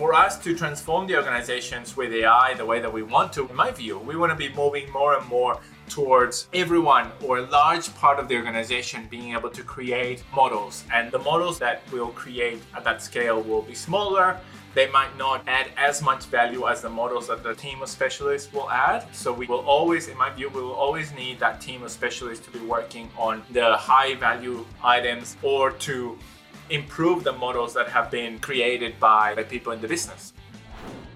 for us to transform the organizations with AI the way that we want to, in my view, we want to be moving more and more towards everyone or a large part of the organization being able to create models. And the models that we'll create at that scale will be smaller. They might not add as much value as the models that the team of specialists will add. So we will always, in my view, we will always need that team of specialists to be working on the high value items or to improve the models that have been created by the people in the business.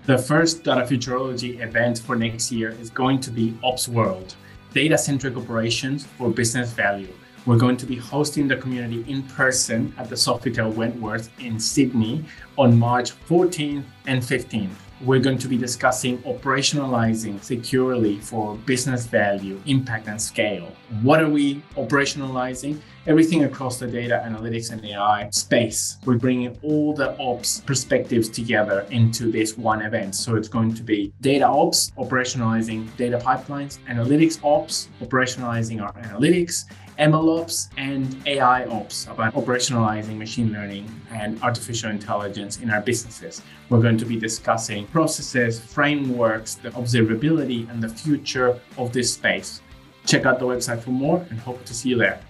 The first Data Futurology event for next year is going to be Ops World, data centric operations for business value. We're going to be hosting the community in person at the Sofitel Wentworth in Sydney on March 14th and 15th we're going to be discussing operationalizing securely for business value, impact, and scale. What are we operationalizing? Everything across the data analytics and AI space. We're bringing all the ops perspectives together into this one event. So it's going to be data ops, operationalizing data pipelines, analytics ops, operationalizing our analytics, MLOps and AI ops about operationalizing machine learning and artificial intelligence in our businesses. We're going to be discussing processes, frameworks, the observability, and the future of this space. Check out the website for more and hope to see you there.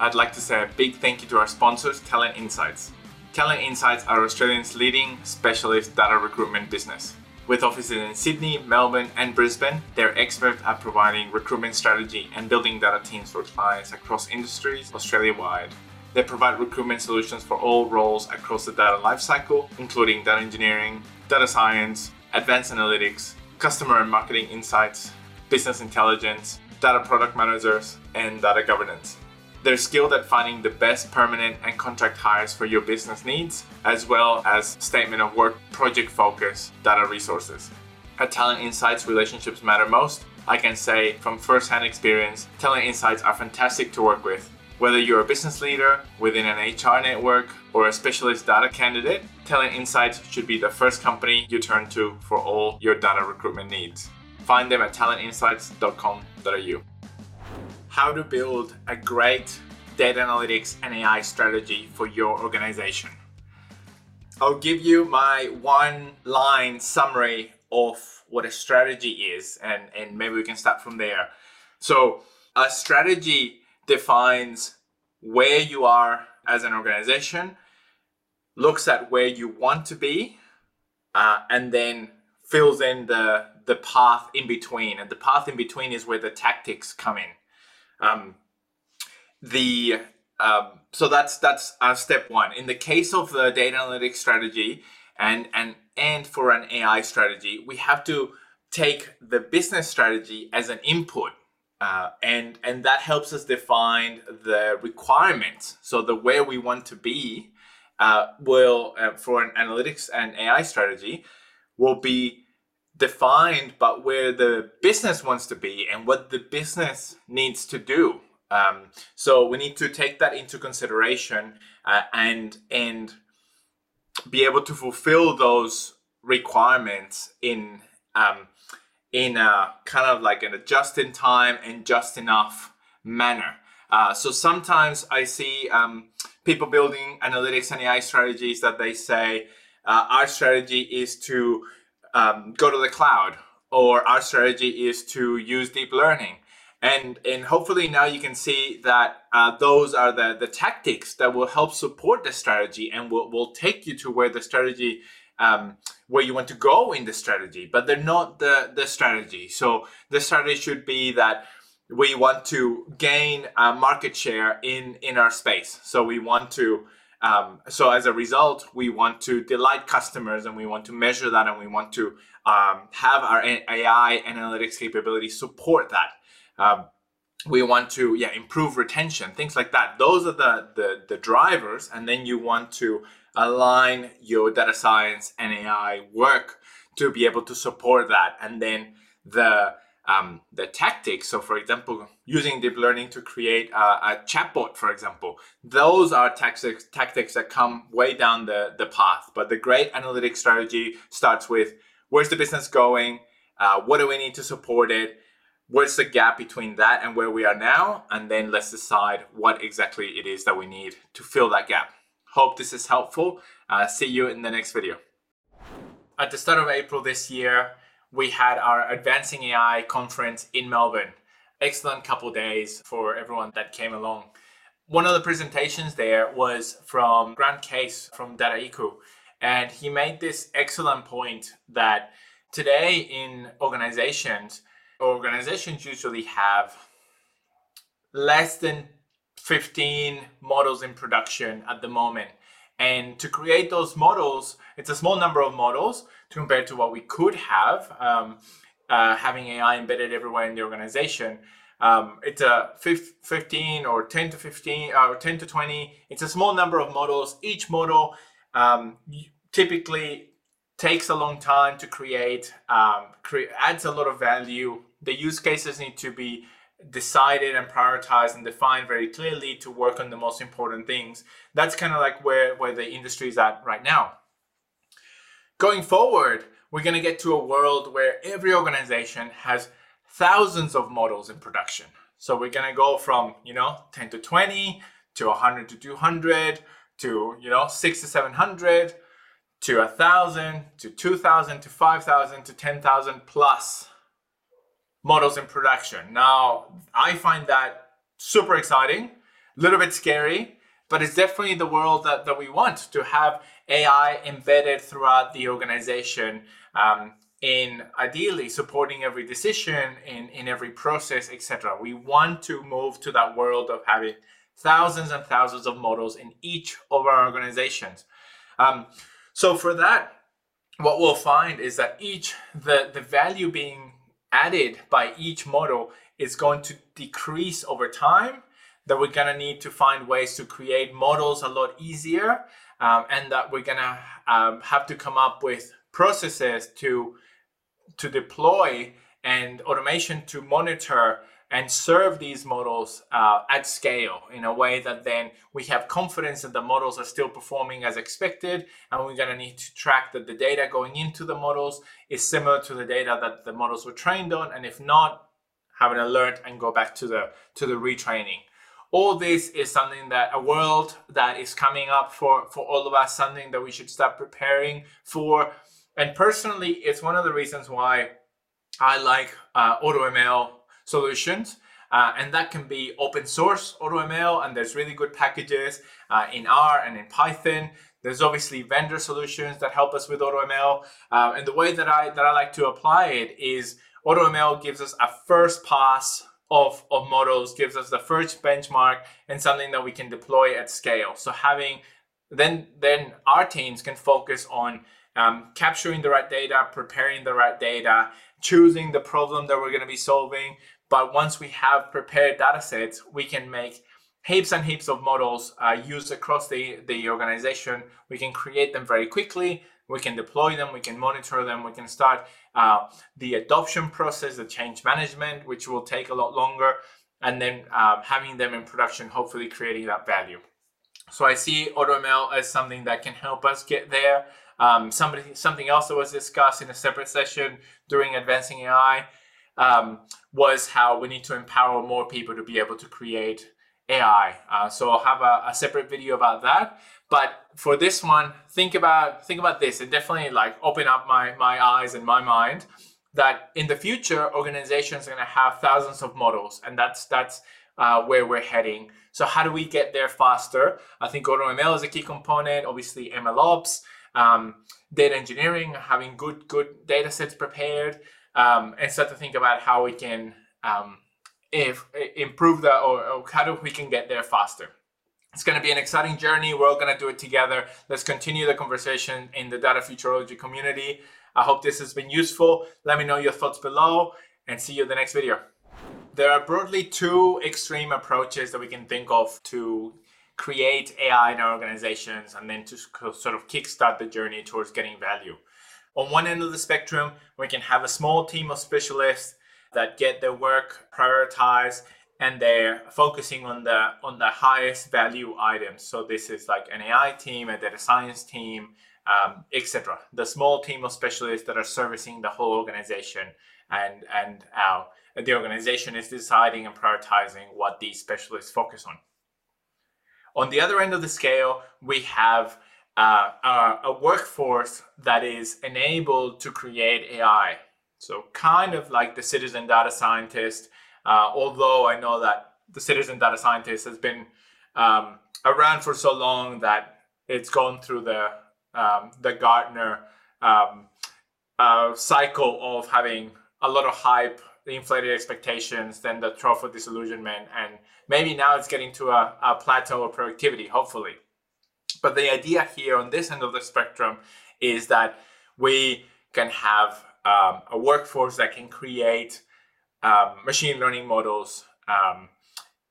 I'd like to say a big thank you to our sponsors, Talent Insights. Talent Insights are Australia's leading specialist data recruitment business. With offices in Sydney, Melbourne, and Brisbane, they're experts at providing recruitment strategy and building data teams for clients across industries Australia wide. They provide recruitment solutions for all roles across the data lifecycle, including data engineering, data science, advanced analytics, customer and marketing insights, business intelligence, data product managers, and data governance. They're skilled at finding the best permanent and contract hires for your business needs, as well as statement of work, project focus, data resources. At Talent Insights, relationships matter most. I can say from first-hand experience, Talent Insights are fantastic to work with. Whether you're a business leader within an HR network or a specialist data candidate, Talent Insights should be the first company you turn to for all your data recruitment needs. Find them at talentinsights.com.au how to build a great data analytics and AI strategy for your organization. I'll give you my one line summary of what a strategy is, and, and maybe we can start from there. So, a strategy defines where you are as an organization, looks at where you want to be, uh, and then fills in the, the path in between. And the path in between is where the tactics come in. Um, the um, so that's that's uh, step one. In the case of the data analytics strategy and and and for an AI strategy, we have to take the business strategy as an input. Uh, and and that helps us define the requirements. So the where we want to be uh, will uh, for an analytics and AI strategy will be defined, but where the business wants to be and what the business needs to do. Um, so we need to take that into consideration uh, and and be able to fulfill those requirements in um, in a kind of like an a just in time and just enough manner. Uh, so sometimes I see um, people building analytics and AI strategies that they say uh, our strategy is to um, go to the cloud, or our strategy is to use deep learning. And, and hopefully now you can see that uh, those are the, the tactics that will help support the strategy and will, will take you to where the strategy um, where you want to go in the strategy, but they're not the, the strategy. So the strategy should be that we want to gain uh, market share in, in our space. So we want to um, so as a result, we want to delight customers and we want to measure that and we want to um, have our AI analytics capability support that. Um, we want to yeah improve retention, things like that. Those are the, the the drivers, and then you want to align your data science and AI work to be able to support that, and then the um, the tactics. So, for example, using deep learning to create a, a chatbot, for example, those are tactics, tactics that come way down the, the path. But the great analytic strategy starts with where's the business going? Uh, what do we need to support it? What's the gap between that and where we are now? And then let's decide what exactly it is that we need to fill that gap. Hope this is helpful. Uh, see you in the next video. at the start of April this year, we had our Advancing AI conference in Melbourne. Excellent couple days for everyone that came along. One of the presentations there was from Grant Case from Dataiku, and he made this excellent point that today in organizations, organizations usually have less than 15 models in production at the moment. And to create those models, it's a small number of models compared to what we could have, um, uh, having AI embedded everywhere in the organization. Um, it's a 15 or 10 to 15 uh, or 10 to 20. It's a small number of models. Each model um, typically takes a long time to create, um, cre- adds a lot of value. The use cases need to be decided and prioritized and defined very clearly to work on the most important things. That's kind of like where, where the industry is at right now. Going forward, we're going to get to a world where every organization has thousands of models in production. So we're going to go from, you know, 10 to 20 to 100 to 200 to, you know, 6 to 700 to 1,000 to 2,000 to 5,000 to 10,000 plus models in production. Now, I find that super exciting, a little bit scary, but it's definitely the world that, that we want to have AI embedded throughout the organization um, in ideally supporting every decision in, in every process, etc. We want to move to that world of having thousands and thousands of models in each of our organizations. Um, so for that, what we'll find is that each the the value being added by each model is going to decrease over time that we're going to need to find ways to create models a lot easier um, and that we're going to um, have to come up with processes to to deploy and automation to monitor and serve these models uh, at scale in a way that then we have confidence that the models are still performing as expected and we're going to need to track that the data going into the models is similar to the data that the models were trained on and if not have an alert and go back to the to the retraining all this is something that a world that is coming up for for all of us something that we should start preparing for and personally it's one of the reasons why i like uh, AutoML solutions. Uh, and that can be open source AutoML, and there's really good packages uh, in R and in Python. There's obviously vendor solutions that help us with AutoML. Uh, and the way that I that I like to apply it is AutoML gives us a first pass of, of models, gives us the first benchmark and something that we can deploy at scale. So having then then our teams can focus on um, capturing the right data, preparing the right data, choosing the problem that we're going to be solving, but once we have prepared data sets, we can make heaps and heaps of models uh, used across the, the organization. We can create them very quickly. We can deploy them. We can monitor them. We can start uh, the adoption process, the change management, which will take a lot longer, and then um, having them in production, hopefully creating that value. So I see AutoML as something that can help us get there. Um, somebody, something else that was discussed in a separate session during Advancing AI um, was how we need to empower more people to be able to create AI. Uh, so I'll have a, a, separate video about that. But for this one, think about think about this It definitely like open up my my eyes and my mind that in the future organizations are going to have thousands of models, and that's that's uh, where we're heading. So how do we get there faster? I think AutoML is a key component. Obviously, MLOps, um, data engineering, having good good data sets prepared um, and start to think about how we can um, if improve that or, or how do we can get there faster. It's going to be an exciting journey. We're all going to do it together. Let's continue the conversation in the data futurology community. I hope this has been useful. Let me know your thoughts below and see you in the next video. There are broadly two extreme approaches that we can think of to create AI in our organizations and then to sort of kickstart the journey towards getting value. On one end of the spectrum, we can have a small team of specialists that get their work prioritized and they're focusing on the on the highest value items. So this is like an AI team, a data science team, um, etc. The small team of specialists that are servicing the whole organization, and and uh, the organization is deciding and prioritizing what these specialists focus on. On the other end of the scale, we have uh, a, a workforce that is enabled to create AI. So, kind of like the citizen data scientist, uh, although I know that the citizen data scientist has been um, around for so long that it's gone through the um, the Gartner um, uh, cycle of having a lot of hype, the inflated expectations, then the trough of disillusionment, and maybe now it's getting to a, a plateau of productivity, hopefully. But the idea here on this end of the spectrum is that we can have um, a workforce that can create um, machine learning models um,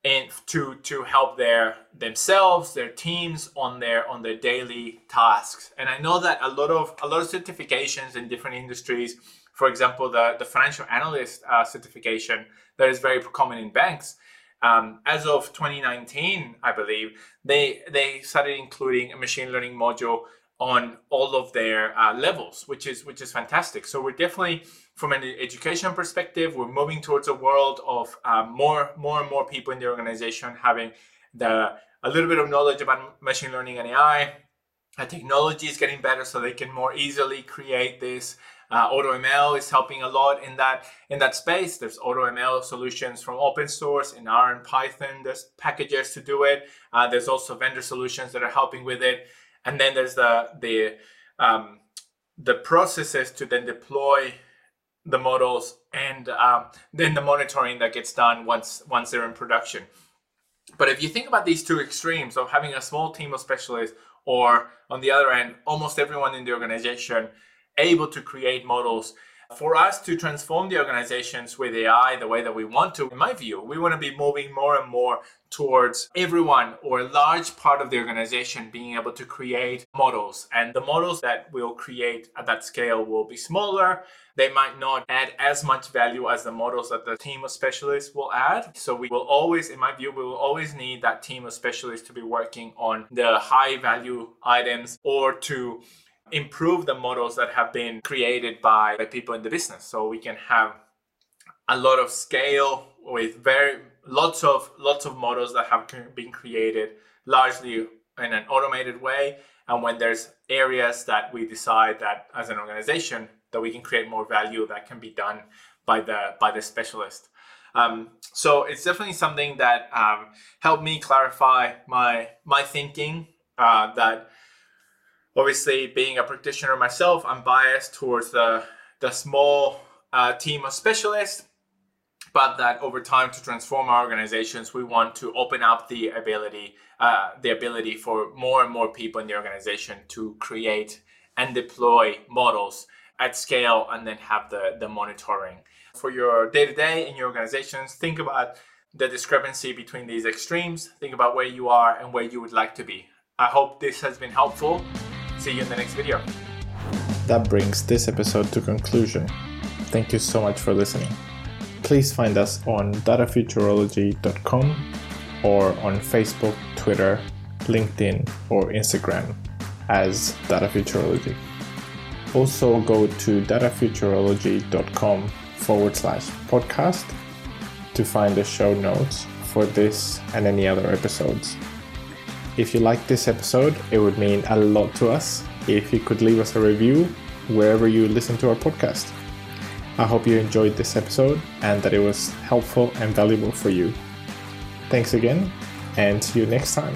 and to to help their themselves, their teams on their on their daily tasks. And I know that a lot of a lot of certifications in different industries, for example, the the financial analyst uh, certification that is very common in banks um, as of 2019, I believe, they they started including a machine learning module on all of their uh, levels, which is which is fantastic. So we're definitely, from an education perspective, we're moving towards a world of uh, more more and more people in the organization having the a little bit of knowledge about machine learning and AI. The technology is getting better, so they can more easily create this uh, AutoML is helping a lot in that in that space. There's AutoML solutions from open source in R and Python. There's packages to do it. Uh, there's also vendor solutions that are helping with it. And then there's the the um, the processes to then deploy the models and um, then the monitoring that gets done once once they're in production. But if you think about these two extremes of having a small team of specialists, or on the other end, almost everyone in the organization able to create models for us to transform the organizations with AI the way that we want to, in my view, we want to be moving more and more towards everyone or a large part of the organization being able to create models. And the models that we'll create at that scale will be smaller. They might not add as much value as the models that the team of specialists will add. So we will always, in my view, we will always need that team of specialists to be working on the high value items or to improve the models that have been created by the people in the business. So we can have a lot of scale with very lots of lots of models that have been created largely in an automated way. And when there's areas that we decide that as an organization that we can create more value that can be done by the by the specialist. Um, so it's definitely something that um, helped me clarify my my thinking uh, that obviously being a practitioner myself i'm biased towards the the small uh, team of specialists but that over time to transform our organizations we want to open up the ability uh, the ability for more and more people in the organization to create and deploy models at scale and then have the, the monitoring. For your day-to-day in your organizations think about the discrepancy between these extremes. Think about where you are and where you would like to be. I hope this has been helpful See you in the next video. That brings this episode to conclusion. Thank you so much for listening. Please find us on datafuturology.com or on Facebook, Twitter, LinkedIn, or Instagram as datafuturology. Also, go to datafuturology.com forward slash podcast to find the show notes for this and any other episodes. If you liked this episode, it would mean a lot to us if you could leave us a review wherever you listen to our podcast. I hope you enjoyed this episode and that it was helpful and valuable for you. Thanks again, and see you next time.